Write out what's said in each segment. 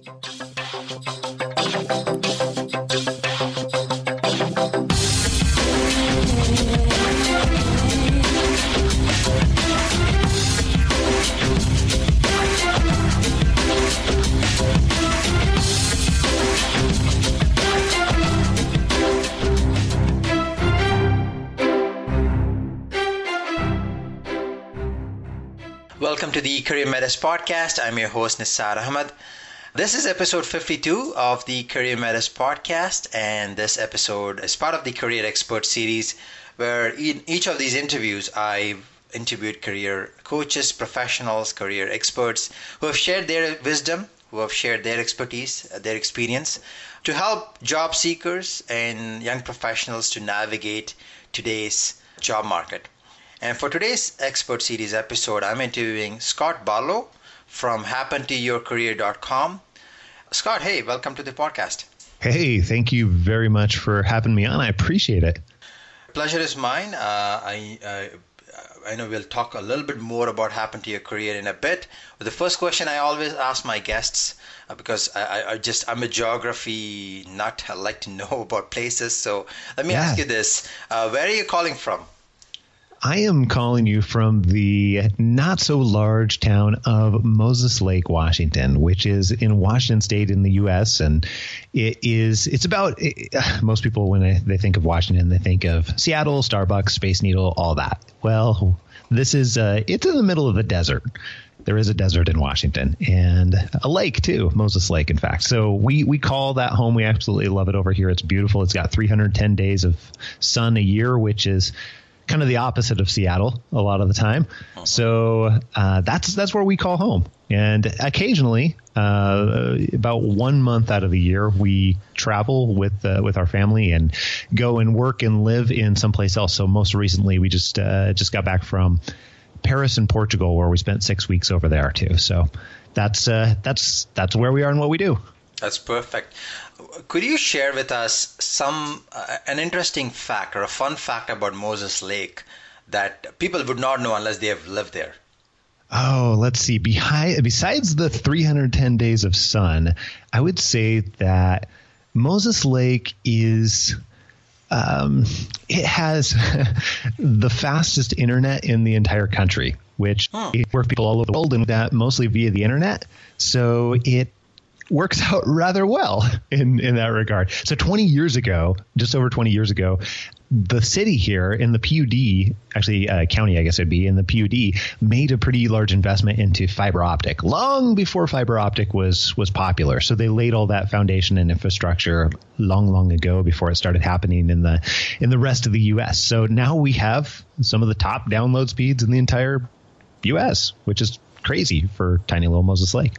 Welcome to the CareerMetis podcast. I'm your host, Nisar Ahmed. This is episode 52 of the CareerMetis podcast, and this episode is part of the Career Expert series, where in each of these interviews, I've interviewed career coaches, professionals, career experts who have shared their wisdom, who have shared their expertise, uh, their experience to help job seekers and young professionals to navigate today's job market. And for today's expert series episode, I'm interviewing Scott Barlow from happentoyourcareer.com. Scott, hey, welcome to the podcast. Hey, thank you very much for having me on. I appreciate it. Pleasure is mine. Uh, I, uh, I know we'll talk a little bit more about Happen to Your Career in a bit. But the first question I always ask my guests, uh, because I, I, just I'm a geography nut. I like to know about places. So let me yeah. ask you this: uh, Where are you calling from? I am calling you from the not so large town of Moses Lake, Washington, which is in Washington State in the U.S. And it is it's about it, most people when they think of Washington, they think of Seattle, Starbucks, Space Needle, all that. Well, this is uh, it's in the middle of the desert. There is a desert in Washington and a lake too, Moses Lake, in fact. So we we call that home. We absolutely love it over here. It's beautiful. It's got 310 days of sun a year, which is kind of the opposite of Seattle a lot of the time. Uh-huh. So uh, that's that's where we call home. And occasionally, uh, about one month out of the year, we travel with uh, with our family and go and work and live in someplace else. So most recently, we just uh, just got back from Paris and Portugal, where we spent six weeks over there too. So that's uh, that's that's where we are and what we do. That's perfect could you share with us some uh, an interesting fact or a fun fact about Moses Lake that people would not know unless they have lived there? Oh, let's see. Behind, besides the 310 days of sun, I would say that Moses Lake is um, it has the fastest internet in the entire country, which huh. work people all over the world and that mostly via the internet. So it works out rather well in, in that regard. So 20 years ago, just over 20 years ago, the city here in the PUD, actually uh, county, I guess it'd be in the PUD, made a pretty large investment into fiber optic long before fiber optic was was popular. So they laid all that foundation and infrastructure long, long ago before it started happening in the in the rest of the U.S. So now we have some of the top download speeds in the entire U.S., which is crazy for tiny little Moses Lake.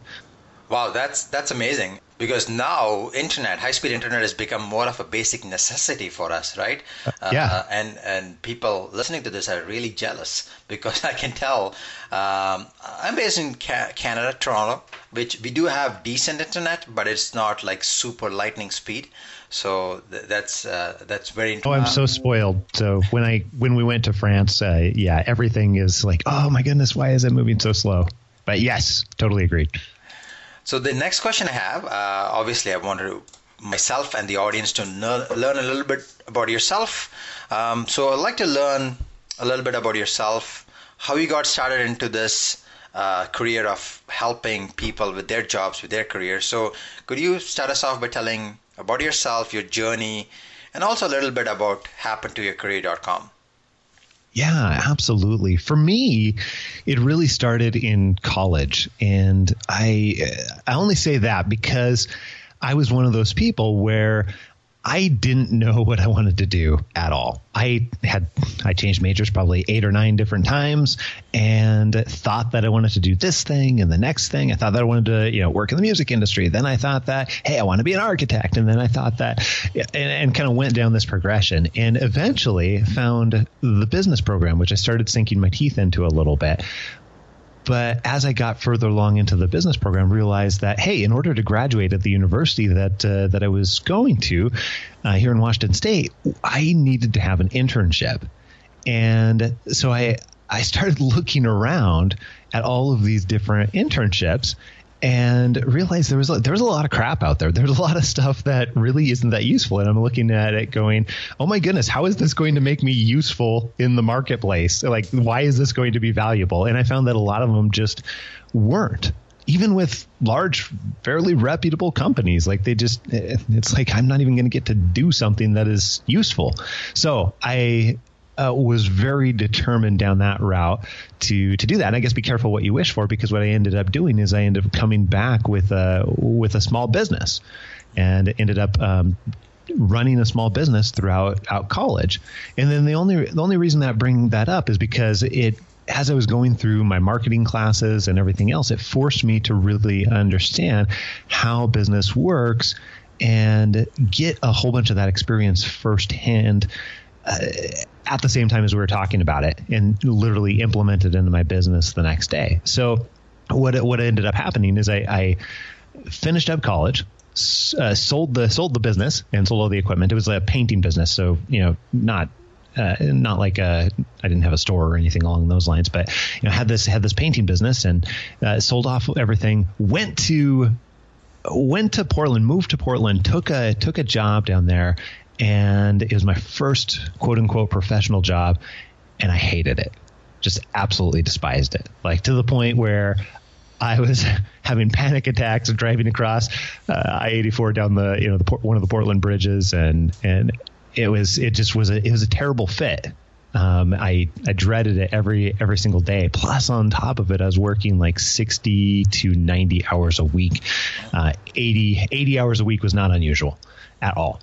Wow, that's that's amazing because now internet, high speed internet, has become more of a basic necessity for us, right? Uh, yeah. Uh, and and people listening to this are really jealous because I can tell. Um, I'm based in Ca- Canada, Toronto, which we do have decent internet, but it's not like super lightning speed. So th- that's uh, that's very. Oh, I'm so spoiled. So when I when we went to France, uh, yeah, everything is like, oh my goodness, why is it moving so slow? But yes, totally agreed. So the next question I have, uh, obviously, I wanted myself and the audience to learn a little bit about yourself. Um, so I'd like to learn a little bit about yourself, how you got started into this uh, career of helping people with their jobs, with their career. So could you start us off by telling about yourself, your journey, and also a little bit about happentoyourcareer.com? Yeah, absolutely. For me, it really started in college, and I I only say that because I was one of those people where I didn't know what I wanted to do at all. I had I changed majors probably eight or nine different times and thought that I wanted to do this thing and the next thing. I thought that I wanted to, you know, work in the music industry. Then I thought that, hey, I want to be an architect. And then I thought that and, and kind of went down this progression and eventually found the business program, which I started sinking my teeth into a little bit. But as I got further along into the business program, realized that hey, in order to graduate at the university that uh, that I was going to uh, here in Washington State, I needed to have an internship, and so I I started looking around at all of these different internships and realized there was a, there was a lot of crap out there. There's a lot of stuff that really isn't that useful, and I'm looking at it going, "Oh my goodness, how is this going to make me useful in the marketplace? Like, why is this going to be valuable?" And I found that a lot of them just weren't. Even with large, fairly reputable companies, like they just, eh, it's like I'm not even going to get to do something that is useful. So I uh, was very determined down that route to to do that. And I guess be careful what you wish for because what I ended up doing is I ended up coming back with a with a small business, and ended up. Um, running a small business throughout out college and then the only the only reason that I bring that up is because it as I was going through my marketing classes and everything else, it forced me to really understand how business works and get a whole bunch of that experience firsthand uh, at the same time as we were talking about it and literally implemented into my business the next day. So what what ended up happening is I, I finished up college, uh, sold the sold the business and sold all the equipment. It was a painting business, so you know not. Uh, not like I didn't have a store or anything along those lines, but you know had this had this painting business and uh, sold off everything. Went to went to Portland, moved to Portland, took a took a job down there, and it was my first quote unquote professional job, and I hated it. Just absolutely despised it. Like to the point where I was having panic attacks driving across uh, I eighty four down the you know the one of the Portland bridges, and and it was it just was a it was a terrible fit. Um, I I dreaded it every every single day. Plus, on top of it, I was working like sixty to ninety hours a week. Uh, 80, 80 hours a week was not unusual at all.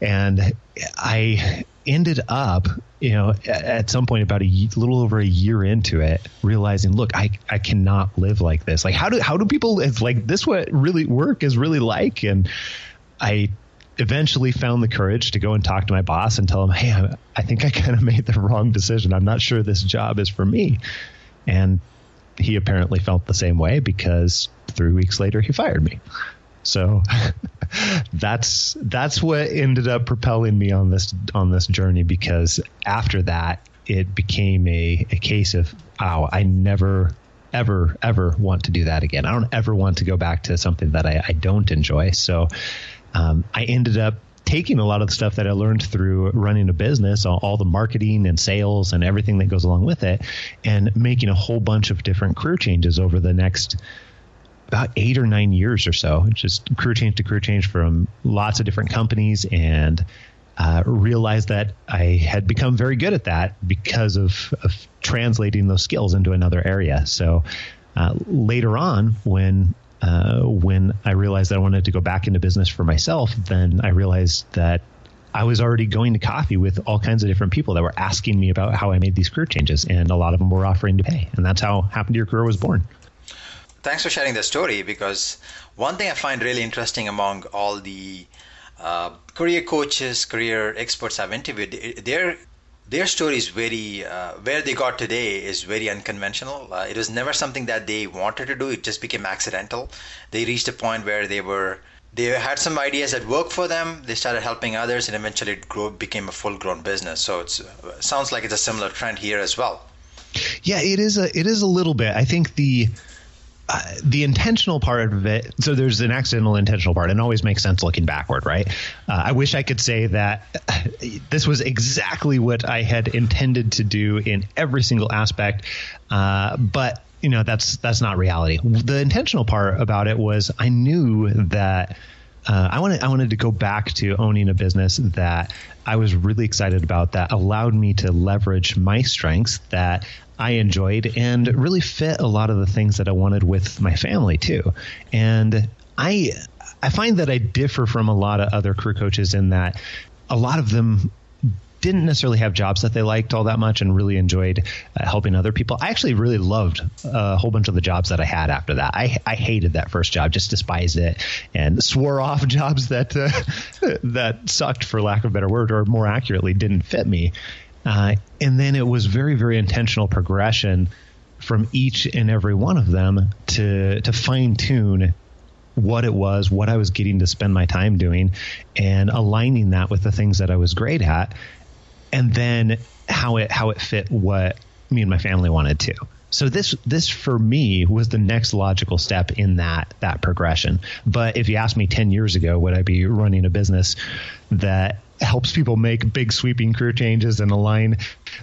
And I ended up, you know, at some point about a little over a year into it, realizing, look, I, I cannot live like this. Like, how do how do people? It's like this what really work is really like. And I eventually found the courage to go and talk to my boss and tell him, hey, I, I think I kind of made the wrong decision. I'm not sure this job is for me. And he apparently felt the same way because three weeks later he fired me. So that's that's what ended up propelling me on this on this journey because after that it became a, a case of oh I never ever ever want to do that again. I don't ever want to go back to something that I, I don't enjoy. So um, I ended up taking a lot of the stuff that I learned through running a business, all, all, the marketing and sales and everything that goes along with it, and making a whole bunch of different career changes over the next about eight or nine years or so, just career change to career change from lots of different companies and uh, realized that I had become very good at that because of, of translating those skills into another area. So uh, later on, when uh, when I realized that I wanted to go back into business for myself, then I realized that I was already going to coffee with all kinds of different people that were asking me about how I made these career changes, and a lot of them were offering to pay, and that's how Happen to Your Career was born thanks for sharing the story because one thing I find really interesting among all the uh, career coaches, career experts I've interviewed, their their story is very uh, where they got today is very unconventional. Uh, it was never something that they wanted to do; it just became accidental. They reached a point where they were they had some ideas that worked for them. They started helping others, and eventually it grew, became a full grown business. So it sounds like it's a similar trend here as well. Yeah, it is a it is a little bit. I think the uh, the intentional part of it so there's an accidental intentional part and always makes sense looking backward right? Uh, i wish i could say that uh, this was exactly what i had intended to do in every single aspect uh, but you know that's that's not reality. The intentional part about it was i knew that uh, I wanted I wanted to go back to owning a business that I was really excited about that allowed me to leverage my strengths that I enjoyed and really fit a lot of the things that I wanted with my family too. And I I find that I differ from a lot of other career coaches in that a lot of them didn't necessarily have jobs that they liked all that much and really enjoyed uh, helping other people. I actually really loved a whole bunch of the jobs that I had after that. I, I hated that first job, just despised it, and swore off jobs that uh, that sucked, for lack of a better word, or more accurately, didn't fit me. Uh, and then it was very, very intentional progression from each and every one of them to to fine tune what it was, what I was getting to spend my time doing, and aligning that with the things that I was great at, and then how it how it fit what me and my family wanted to. So this this for me was the next logical step in that that progression. But if you asked me 10 years ago would I be running a business that helps people make big sweeping career changes and align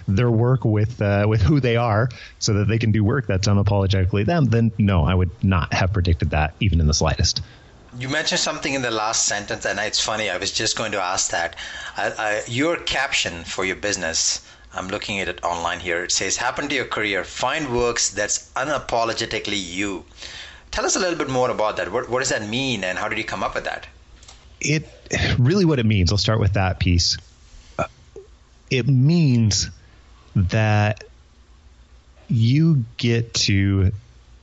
their work with uh, with who they are so that they can do work that's unapologetically them then no I would not have predicted that even in the slightest. You mentioned something in the last sentence, and it's funny. I was just going to ask that. I, I, your caption for your business I'm looking at it online here. It says, Happen to your career, find works that's unapologetically you. Tell us a little bit more about that. What, what does that mean, and how did you come up with that? It really what it means. I'll start with that piece. Uh, it means that you get to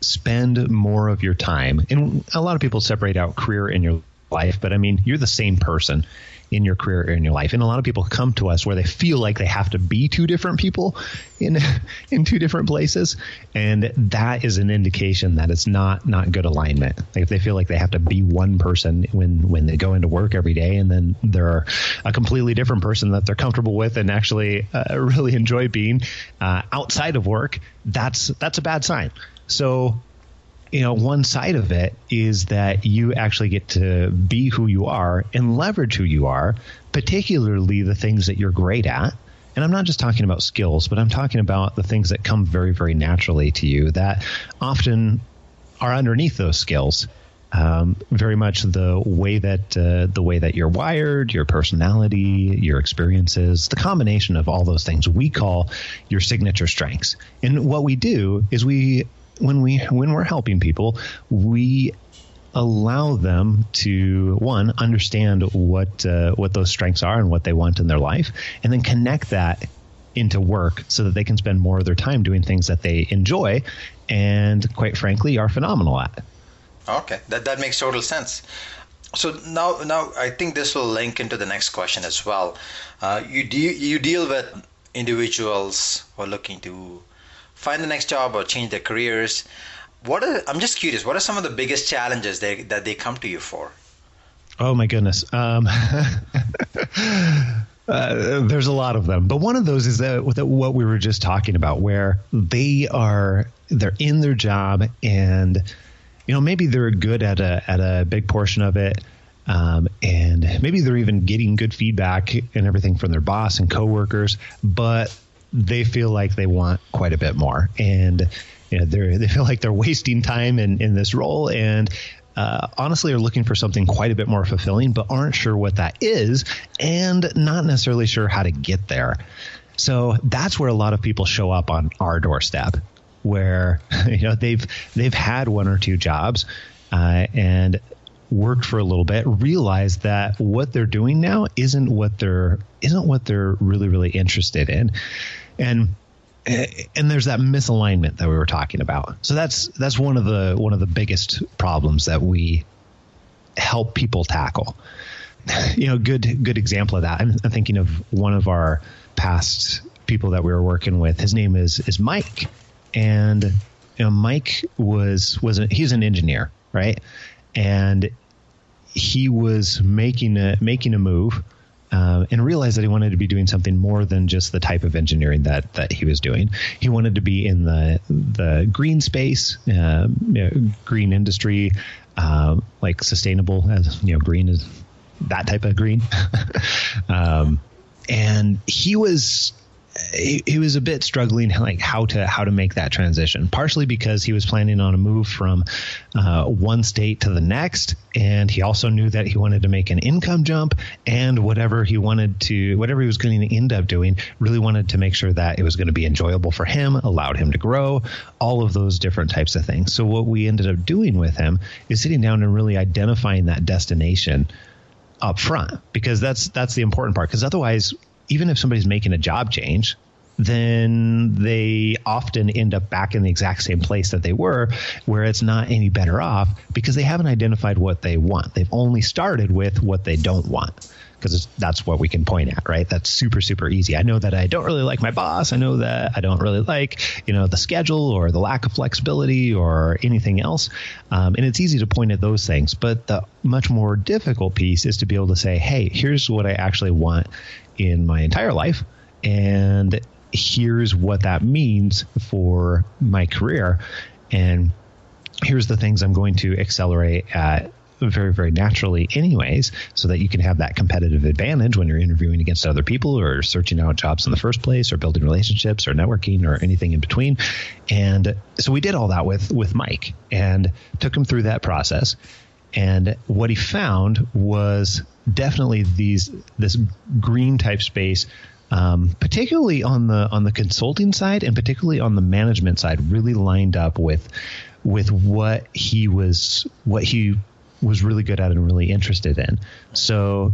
spend more of your time, and a lot of people separate out career in your life, but I mean, you're the same person in your career or in your life. And a lot of people come to us where they feel like they have to be two different people in in two different places, and that is an indication that it's not not good alignment. Like if they feel like they have to be one person when when they go into work every day, and then they're a completely different person that they're comfortable with and actually uh, really enjoy being uh, outside of work, that's that's a bad sign. So you know, one side of it is that you actually get to be who you are and leverage who you are, particularly the things that you're great at. And I'm not just talking about skills, but I'm talking about the things that come very, very naturally to you that often are underneath those skills. Um, very much the way that uh, the way that you're wired, your personality, your experiences, the combination of all those things we call your signature strengths. And what we do is we when we when we're helping people, we allow them to one understand what uh, what those strengths are and what they want in their life, and then connect that into work so that they can spend more of their time doing things that they enjoy and quite frankly are phenomenal at. Okay, that that makes total sense. So now now I think this will link into the next question as well. Uh, you de- you deal with individuals who are looking to find the next job or change their careers. What are, I'm just curious. What are some of the biggest challenges they, that they come to you for? Oh my goodness. Um, Uh, there's a lot of them, but one of those is that what we were just talking about, where they are they're in their job and you know maybe they're good at a at a big portion of it, um, and maybe they're even getting good feedback and everything from their boss and coworkers, but they feel like they want quite a bit more, and you know, they feel like they're wasting time in in this role, and uh, honestly are looking for something quite a bit more fulfilling, but aren't sure what that is, and not necessarily sure how to get there. So that's where a lot of people show up on our doorstep, where you know they've they've had one or two jobs, uh, and worked for a little bit realize that what they're doing now isn't what they're isn't what they're really really interested in and and there's that misalignment that we were talking about. So that's that's one of the one of the biggest problems that we help people tackle. You know, good good example of that. I'm, I'm thinking of one of our past people that we were working with. His name is is Mike, and you know, Mike was was a, he's an engineer, right? And he was making a making a move uh, and realized that he wanted to be doing something more than just the type of engineering that that he was doing. He wanted to be in the the green space, uh, green industry, uh, like sustainable as you know, green is that type of green. um, and he was he, he, was a bit struggling like how to how to make that transition partially because he was planning on a move from uh, one state to the next. And he also knew that he wanted to make an income jump and whatever he wanted to whatever he was going to end up doing really wanted to make sure that it was going to be enjoyable for him allowed him to grow all of those different types of things. So what we ended up doing with him is sitting down and really identifying that destination up front because that's that's the important part. Because otherwise even if somebody's making a job change, then they often end up back in the exact same place that they were, where it's not any better off because they haven't identified what they want. They've only started with what they don't want because that's what we can point at, right? That's super, super easy. I know that I don't really like my boss. I know that I don't really like, you know, the schedule or the lack of flexibility or anything else. Um, and it's easy to point at those things. But the much more difficult piece is to be able to say, hey, here's what I actually want in my entire life. And here's what that means for my career. And here's the things I'm going to accelerate at very, very naturally, anyways, so that you can have that competitive advantage when you're interviewing against other people or searching out jobs in the first place or building relationships or networking or anything in between. And so we did all that with with Mike and took him through that process. And what he found was definitely these this green type space um, particularly on the on the consulting side and particularly on the management side, really lined up with with what he was what he was really good at and really interested in. So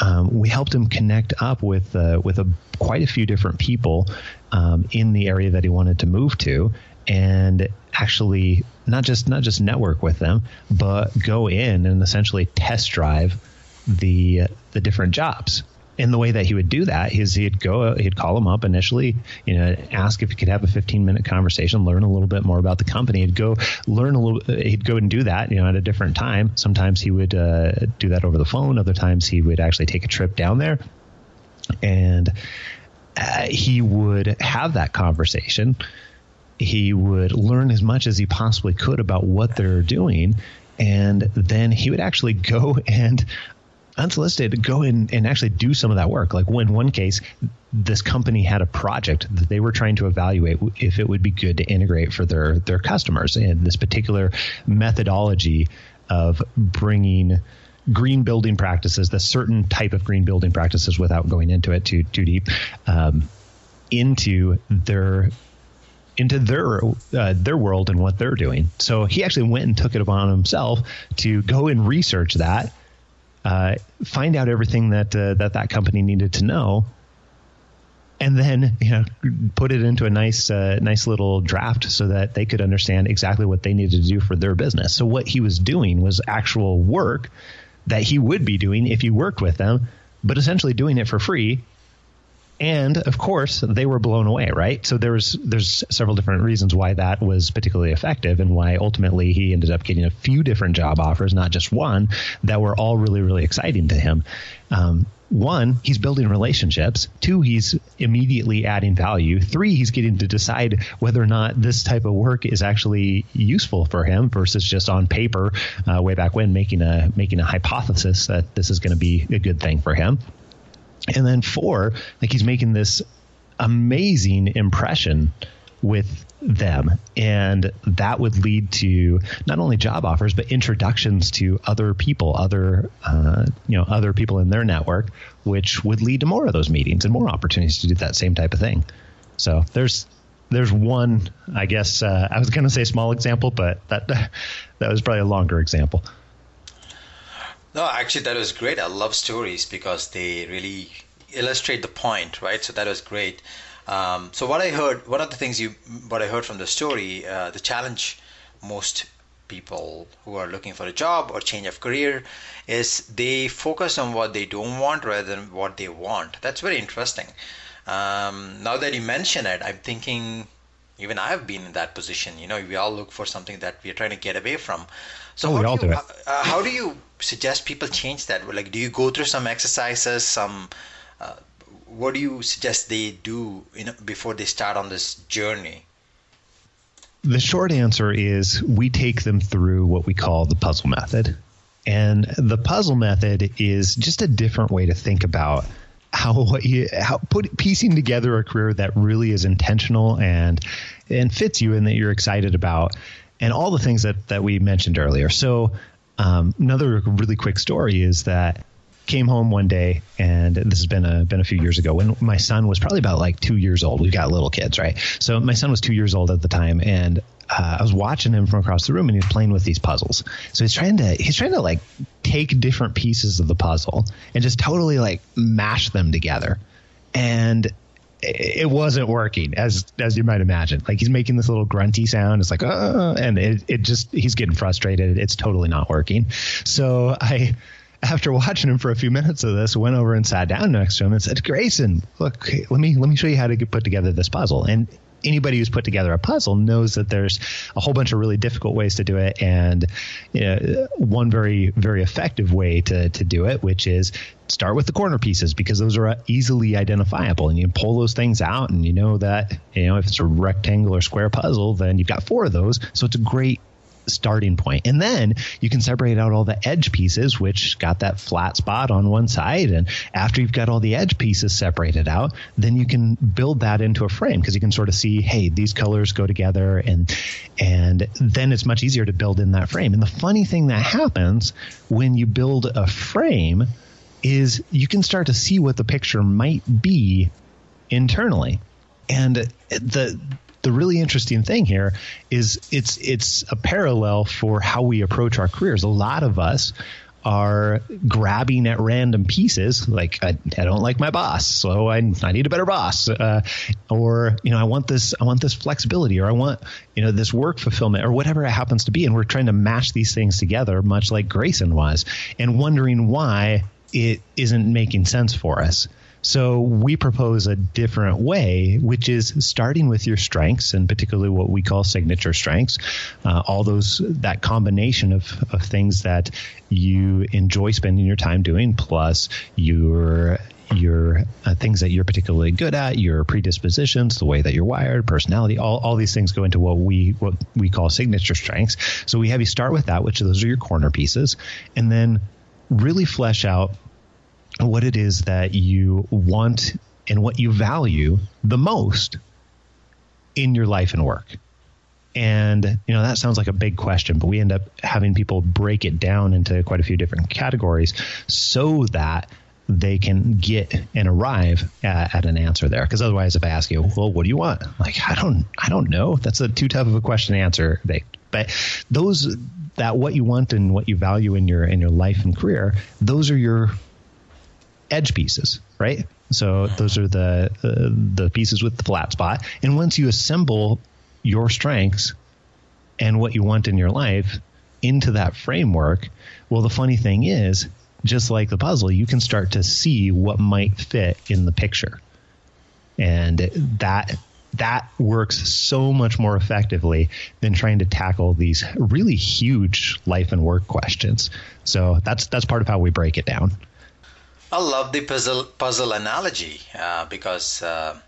um, we helped him connect up with uh, with a, quite a few different people um, in the area that he wanted to move to, and actually not just not just network with them, but go in and essentially test drive the the different jobs and the way that he would do that is he'd go, he'd call him up initially, you know, ask if he could have a 15 minute conversation, learn a little bit more about the company. He'd go learn a little, he'd go and do that, you know, at a different time. Sometimes he would uh, do that over the phone. Other times he would actually take a trip down there and uh, he would have that conversation. He would learn as much as he possibly could about what they're doing and then he would actually go and unsolicited go in and actually do some of that work. Like in one case, this company had a project that they were trying to evaluate if it would be good to integrate for their their customers, and this particular methodology of bringing green building practices, the certain type of green building practices, without going into it too too deep, um, into their into their uh, their world and what they're doing. So he actually went and took it upon himself to go and research that uh, find out everything that uh, that that company needed to know, and then you know put it into a nice uh, nice little draft so that they could understand exactly what they needed to do for their business. So what he was doing was actual work that he would be doing if he worked with them, but essentially doing it for free and of course they were blown away right so there's there's several different reasons why that was particularly effective and why ultimately he ended up getting a few different job offers not just one that were all really really exciting to him um, one, he's building relationships. Two, he's immediately adding value. Three, he's getting to decide whether or not this type of work is actually useful for him versus just on paper, uh, way back when making a making a hypothesis that this is going to be a good thing for him. And then four, like he's making this amazing impression with them. And that would lead to not only job offers but introductions to other people other uh, you know other people in their network which would lead to more of those meetings and more opportunities to do that same type of thing. So there's there's one i guess uh, i was going to say small example but that that was probably a longer example no, actually, that was great. I love stories because they really illustrate the point, right? So that was great. Um, so what I heard, one of the things you, what I heard from the story, uh, the challenge most people who are looking for a job or change of career is they focus on what they don't want rather than what they want. That's very interesting. Um, now that you mention it, I'm thinking even I've been in that position. You know, we all look for something that we're trying to get away from. So oh, how, do you, uh, how do you suggest people change that? Like, do you go through some exercises? Some uh, what do you suggest they do you know, before they start on this journey? The short answer is we take them through what we call the puzzle method. And the puzzle method is just a different way to think about how what you how put piecing together a career that really is intentional and and fits you and that you're excited about and all the things that that we mentioned earlier. So um, another really quick story is that came home one day and this has been a been a few years ago when my son was probably about like two years old. We've got little kids, right? So my son was two years old at the time, and uh, I was watching him from across the room, and he was playing with these puzzles. So he's trying to he's trying to like take different pieces of the puzzle and just totally like mash them together, and it wasn't working as as you might imagine. Like he's making this little grunty sound. It's like uh, and it it just he's getting frustrated. It's totally not working. So I after watching him for a few minutes of this, went over and sat down next to him and said, "Grayson, look, let me let me show you how to put together this puzzle." And anybody who's put together a puzzle knows that there's a whole bunch of really difficult ways to do it, and you know, one very very effective way to to do it, which is start with the corner pieces because those are easily identifiable, and you pull those things out, and you know that you know if it's a rectangle or square puzzle, then you've got four of those, so it's a great starting point. And then you can separate out all the edge pieces, which got that flat spot on one side. And after you've got all the edge pieces separated out, then you can build that into a frame because you can sort of see, hey, these colors go together and and then it's much easier to build in that frame. And the funny thing that happens when you build a frame is you can start to see what the picture might be internally. And the the really interesting thing here is it's it's a parallel for how we approach our careers. A lot of us are grabbing at random pieces like I, I don't like my boss so I, I need a better boss uh, or you know I want this I want this flexibility or I want you know this work fulfillment or whatever it happens to be and we're trying to match these things together much like Grayson was and wondering why it isn't making sense for us so we propose a different way, which is starting with your strengths and particularly what we call signature strengths, uh, all those that combination of, of things that you enjoy spending your time doing, plus your your uh, things that you're particularly good at, your predispositions, the way that you're wired, personality, all, all these things go into what we what we call signature strengths. So we have you start with that, which those are your corner pieces, and then really flesh out what it is that you want and what you value the most in your life and work. And, you know, that sounds like a big question, but we end up having people break it down into quite a few different categories so that they can get and arrive at, at an answer there. Because otherwise, if I ask you, well, what do you want? Like, I don't, I don't know. That's a too tough of a question to answer. But those, that what you want and what you value in your in your life and career, those are your edge pieces, right? So those are the uh, the pieces with the flat spot. And once you assemble your strengths and what you want in your life into that framework, well, the funny thing is, just like the puzzle, you can start to see what might fit in the picture, and that that works so much more effectively than trying to tackle these really huge life and work questions. So that's that's part of how we break it down. I love the puzzle puzzle analogy uh, because uh,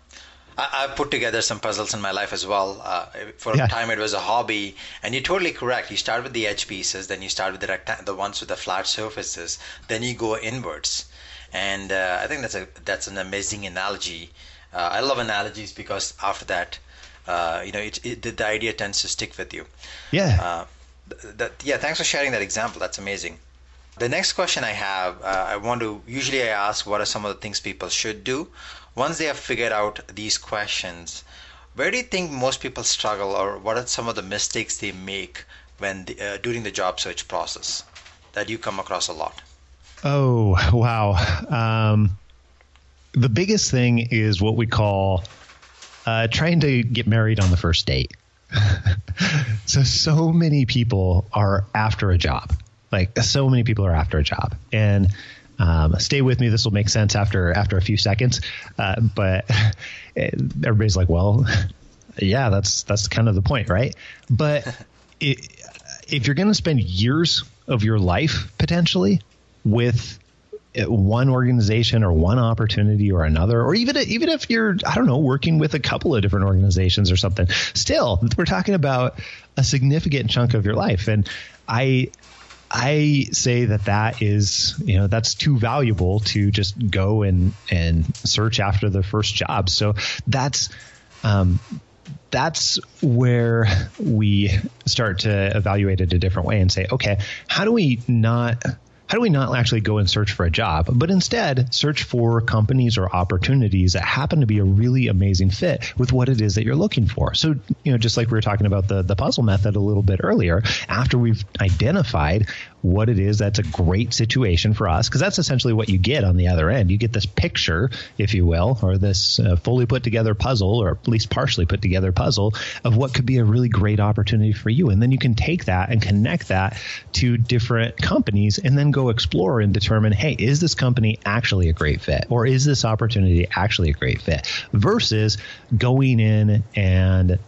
I, I, put together some puzzles in my life as well. Uh, for yeah. a time, it was a hobby, and you're totally correct. You start with the edge pieces, then you start with the recta- the ones with the flat surfaces, then you go inwards, and uh, I think that's a that's an amazing analogy. Uh, I love analogies because after that, uh, you know, it, it, the, the, idea tends to stick with you. Yeah. Th- that, yeah. Thanks for sharing that example. That's amazing. The next question I have, uh, I want to usually I ask what are some of the things people should do once they have figured out these questions. Where do you think most people struggle, or what are some of the mistakes they make when the, uh, during the job search process that you come across a lot? Oh wow! Um, the biggest thing is what we call uh, trying to get married on the first date. so so many people are after a job like so many people are after a job, and um, stay with me. This will make sense after after a few seconds. Uh, but everybody's like, well, yeah, that's that's kind of the point, right? But it, if you're going to spend years of your life potentially with one organization or one opportunity or another, or even even if you're I don't know working with a couple of different organizations or something, still we're talking about a significant chunk of your life. And I I say that that is, you know, that's too valuable to just go and and search after the first job. So that's um, that's where we start to evaluate it a different way and say, okay, how do we not how do we not actually go and search for a job, but instead search for companies or opportunities that happen to be a really amazing fit with what it is that you're looking for? So, you know, just like we were talking about the, the puzzle method a little bit earlier, after we've identified what it is that's a great situation for us because that's essentially what you get on the other end. You get this picture, if you will, or this uh, fully put together puzzle, or at least partially put together puzzle of what could be a really great opportunity for you. And then you can take that and connect that to different companies and then go go explore and determine, hey, is this company actually a great fit, or is this opportunity actually a great fit, versus going in and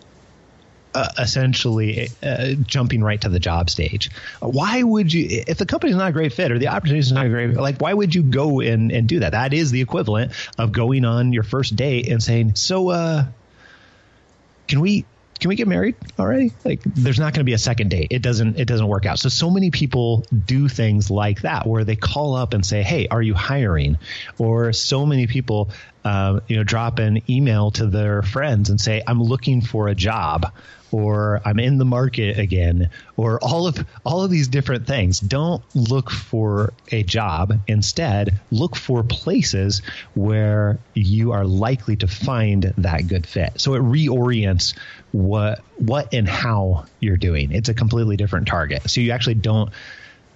uh, essentially uh, jumping right to the job stage. Why would you, if the company's not a great fit or the opportunity is not a great, like why would you go and, and do that? That is the equivalent of going on your first date and saying, "So, uh, can we can we get married already? Like there's not going to be a second date. It doesn't it doesn't work out. So so many people do things like that where they call up and say, "Hey, are you hiring?" Or so many people uh, you know drop an email to their friends and say, "I'm looking for a job." Or I'm in the market again, or all of all of these different things. Don't look for a job. Instead, look for places where you are likely to find that good fit. So it reorients what what and how you're doing. It's a completely different target. So you actually don't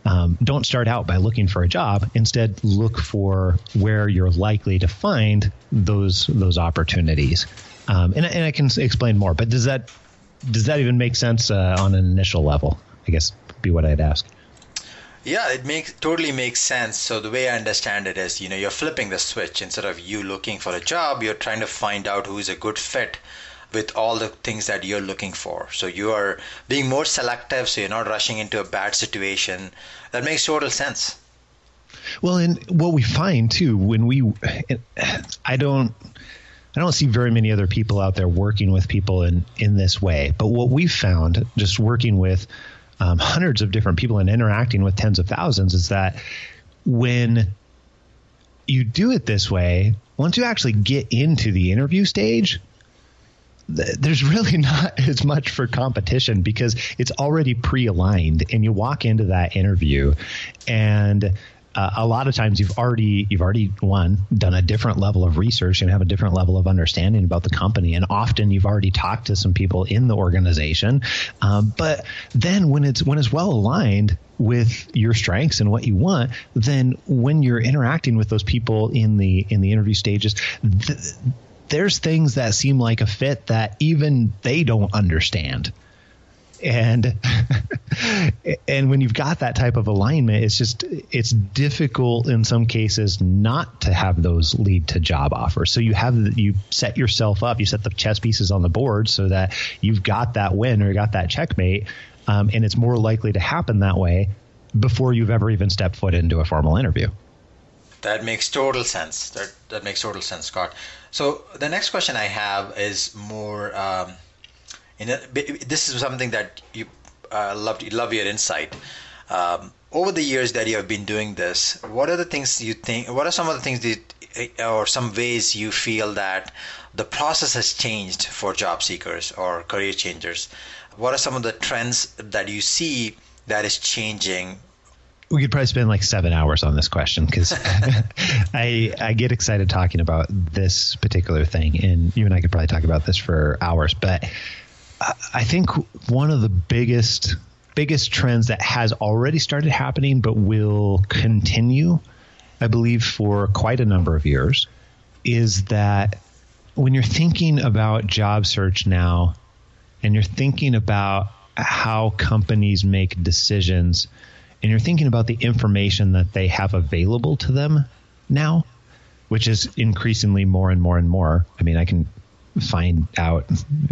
um, don't start out by looking for a job. Instead, look for where you're likely to find those those opportunities. Um, and, and I can explain more. But does that does that even make sense uh, on an initial level? I guess be what I'd ask. Yeah, it makes totally makes sense. So the way I understand it is, you know, you're flipping the switch. Instead of you looking for a job, you're trying to find out who is a good fit with all the things that you're looking for. So you are being more selective, so you're not rushing into a bad situation. That makes total sense. Well, and what we find too when we, I don't I don't see very many other people out there working with people in in this way. But what we've found, just working with um, hundreds of different people and interacting with tens of thousands, is that when you do it this way, once you actually get into the interview stage, there's really not as much for competition because it's already pre-aligned and you walk into that interview and uh, a lot of times you've already you've already one done a different level of research and have a different level of understanding about the company. And often you've already talked to some people in the organization. Um, but then when it's when it's well aligned with your strengths and what you want then when you're interacting with those people in the in the interview stages th- there's things that seem like a fit that even they don't understand. And and when you've got that type of alignment it's just it's difficult in some cases not to have those lead to job offers. So you have you set yourself up you set the chess pieces on the board so that you've got that win or you got that checkmate um, and it's more likely to happen that way before you've ever even stepped foot into a formal interview. That makes total sense. That that makes total sense scott. So the next question i have is more um, a, this is something that you uh, love love your insight. Um, over the years that you have been doing this, what are the things you think? What are some of the things that, or some ways you feel that the process has changed for job seekers or career changers? What are some of the trends that you see that is changing we could probably spend like seven hours on this question because I I get excited talking about this particular thing, and you and I could probably talk about this for hours. But I think one of the biggest biggest trends that has already started happening but will continue, I believe, for quite a number of years, is that when you're thinking about job search now and you're thinking about how companies make decisions and you're thinking about the information that they have available to them now, which is increasingly more and more and more. I mean, I can find out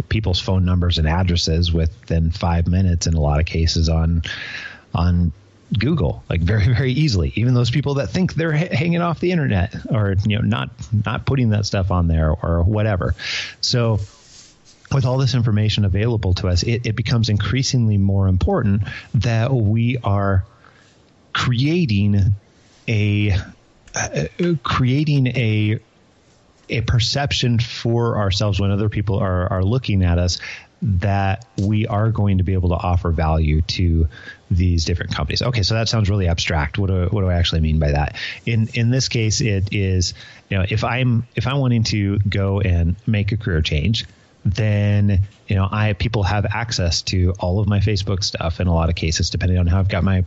people's phone numbers and addresses within five minutes in a lot of cases on on Google, like very very easily. Even those people that think they're hanging off the internet or you know not not putting that stuff on there or whatever. So with all this information available to us, it, it becomes increasingly more important that we are creating a uh, creating a a perception for ourselves when other people are, are looking at us that we are going to be able to offer value to these different companies. Okay, so that sounds really abstract. What do, what do I actually mean by that? In in this case, it is you know if I'm if I'm wanting to go and make a career change, then you know I people have access to all of my Facebook stuff in a lot of cases, depending on how I've got my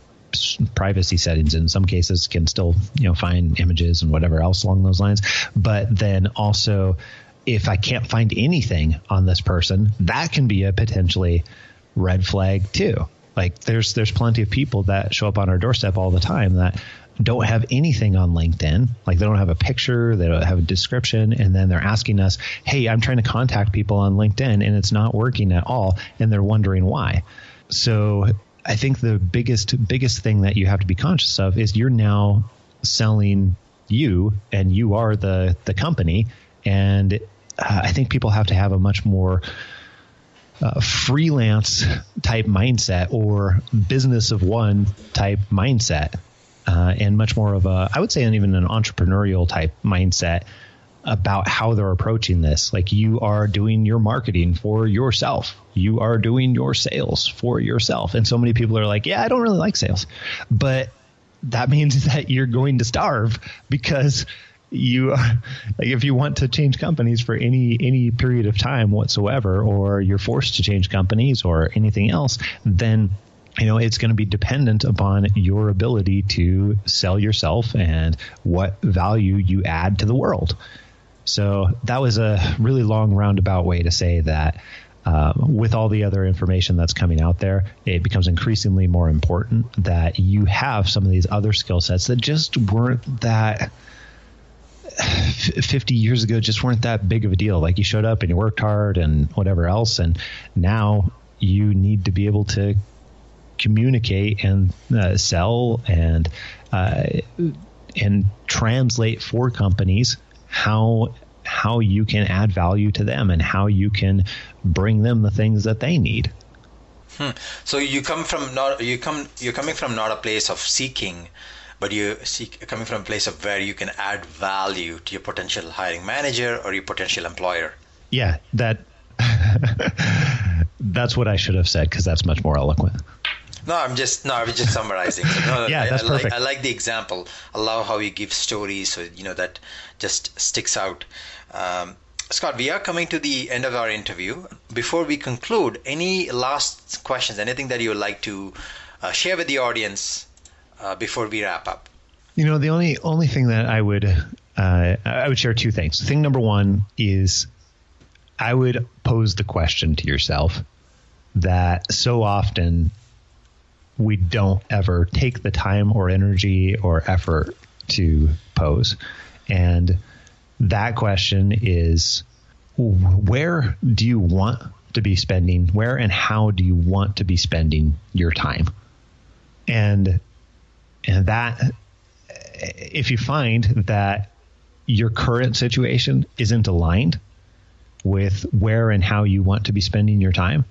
privacy settings in some cases can still you know find images and whatever else along those lines but then also if i can't find anything on this person that can be a potentially red flag too Like there's there's plenty of people that show up on our doorstep all the time that don't have anything on LinkedIn. Like they don't have a picture, they don't have a description, and then they're asking us, "Hey, I'm trying to contact people on LinkedIn and it's not working at all," and they're wondering why. So I think the biggest biggest thing that you have to be conscious of is you're now selling you, and you are the the company, and uh, I think people have to have a much more uh, freelance type mindset or business of one type mindset uh, and much more of a, I would say, even an entrepreneurial type mindset about how they're approaching this. Like you are doing your marketing for yourself, you are doing your sales for yourself. And so many people are like, yeah, I don't really like sales. But that means that you're going to starve because you like if you want to change companies for any any period of time whatsoever or you're forced to change companies or anything else then you know it's going to be dependent upon your ability to sell yourself and what value you add to the world so that was a really long roundabout way to say that uh, with all the other information that's coming out there, it becomes increasingly more important that you have some of these other skill sets that just weren't that 50 years ago just weren't that big of a deal. Like you showed up and you worked hard and whatever else. And now you need to be able to communicate and uh, sell and uh, and translate for companies how how you can add value to them and how you can bring them the things that they need. Hmm. So you come from not you come you're coming from not a place of seeking, but you seek coming from a place of where you can add value to your potential hiring manager or your potential employer. Yeah, that that's what I should have said because that's much more eloquent. No, I'm just no, I'm just summarizing. No, yeah, I, that's I perfect. Like, I like the example. I love how you give stories, so you know that just sticks out. Um, Scott, we are coming to the end of our interview. Before we conclude, any last questions? Anything that you would like to uh, share with the audience uh, before we wrap up? You know, the only only thing that I would uh, I would share two things. Thing number one is I would pose the question to yourself that so often we don't ever take the time or energy or effort to pose. And that question is where do you want to be spending? Where and how do you want to be spending your time? And and that if you find that your current situation isn't aligned with where and how you want to be spending your time,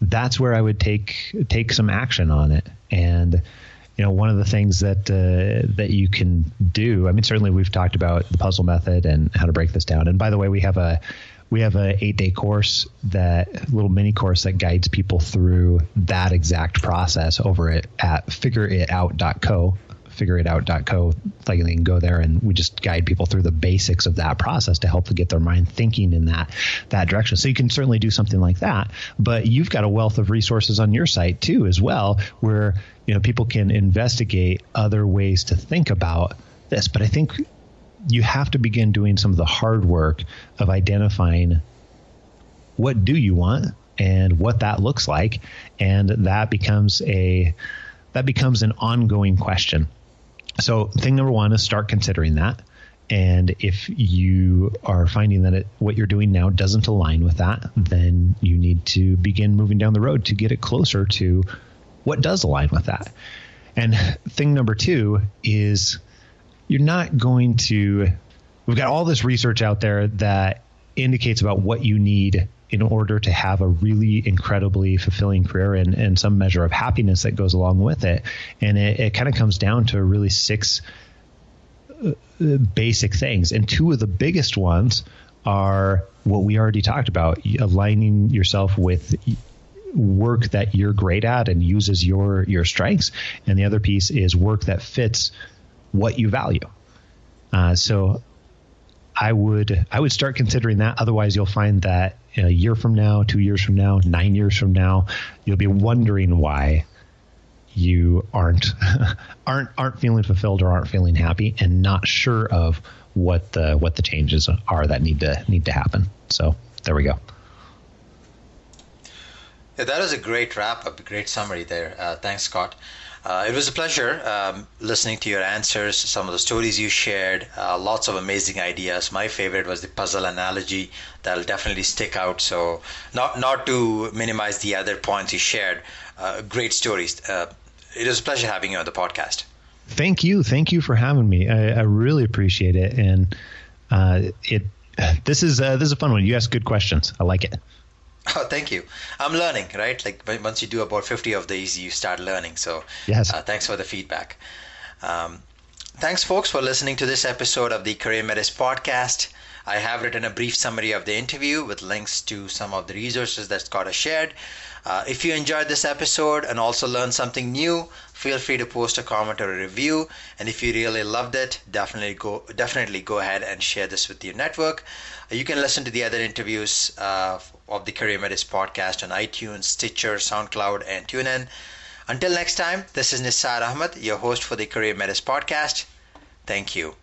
that's where I would take take some action on it. And you know, one of the things that uh, that you can do. I mean, certainly we've talked about the puzzle method and how to break this down. And by the way, we have a we have a eight day course that little mini course that guides people through that exact process over at, at figureitout.co figureitout.co. Like they can go there and we just guide people through the basics of that process to help to get their mind thinking in that that direction. So you can certainly do something like that, but you've got a wealth of resources on your site too as well, where you know people can investigate other ways to think about this. But I think you have to begin doing some of the hard work of identifying what do you want and what that looks like and that becomes a that becomes an ongoing question so, thing number one is start considering that. And if you are finding that it, what you're doing now doesn't align with that, then you need to begin moving down the road to get it closer to what does align with that. And thing number two is you're not going to, we've got all this research out there that indicates about what you need in order to have a really incredibly fulfilling career and, and some measure of happiness that goes along with it. And it, it kind of comes down to really six uh, basic things. And two of the biggest ones are what we already talked about aligning yourself with work that you're great at and uses your your strengths and the other piece is work that fits what you value uh, so I would I would start considering that. Otherwise, you'll find that a year from now, two years from now, nine years from now, you'll be wondering why you aren't aren't aren't feeling fulfilled or aren't feeling happy, and not sure of what the what the changes are that need to need to happen. So there we go. Yeah, that was a great wrap up, great summary there. Uh, thanks, Scott. Uh, it was a pleasure um, listening to your answers, some of the stories you shared, uh, lots of amazing ideas. My favorite was the puzzle analogy that'll definitely stick out. So, not not to minimize the other points you shared, uh, great stories. Uh, it was a pleasure having you on the podcast. Thank you, thank you for having me. I, I really appreciate it, and uh, it. This is uh, this is a fun one. You ask good questions. I like it. Oh, thank you. I'm learning, right? Like once you do about 50 of these, you start learning. So, yes. Uh, thanks for the feedback. Um, thanks, folks, for listening to this episode of the CareerMetis podcast. I have written a brief summary of the interview with links to some of the resources that Scott has shared. Uh, if you enjoyed this episode and also learned something new, feel free to post a comment or a review. And if you really loved it, definitely go definitely go ahead and share this with your network. You can listen to the other interviews uh, of the CareerMetis podcast on iTunes, Stitcher, SoundCloud, and TuneIn. Until next time, this is Nisar Ahmed, your host for the CareerMetis podcast. Thank you.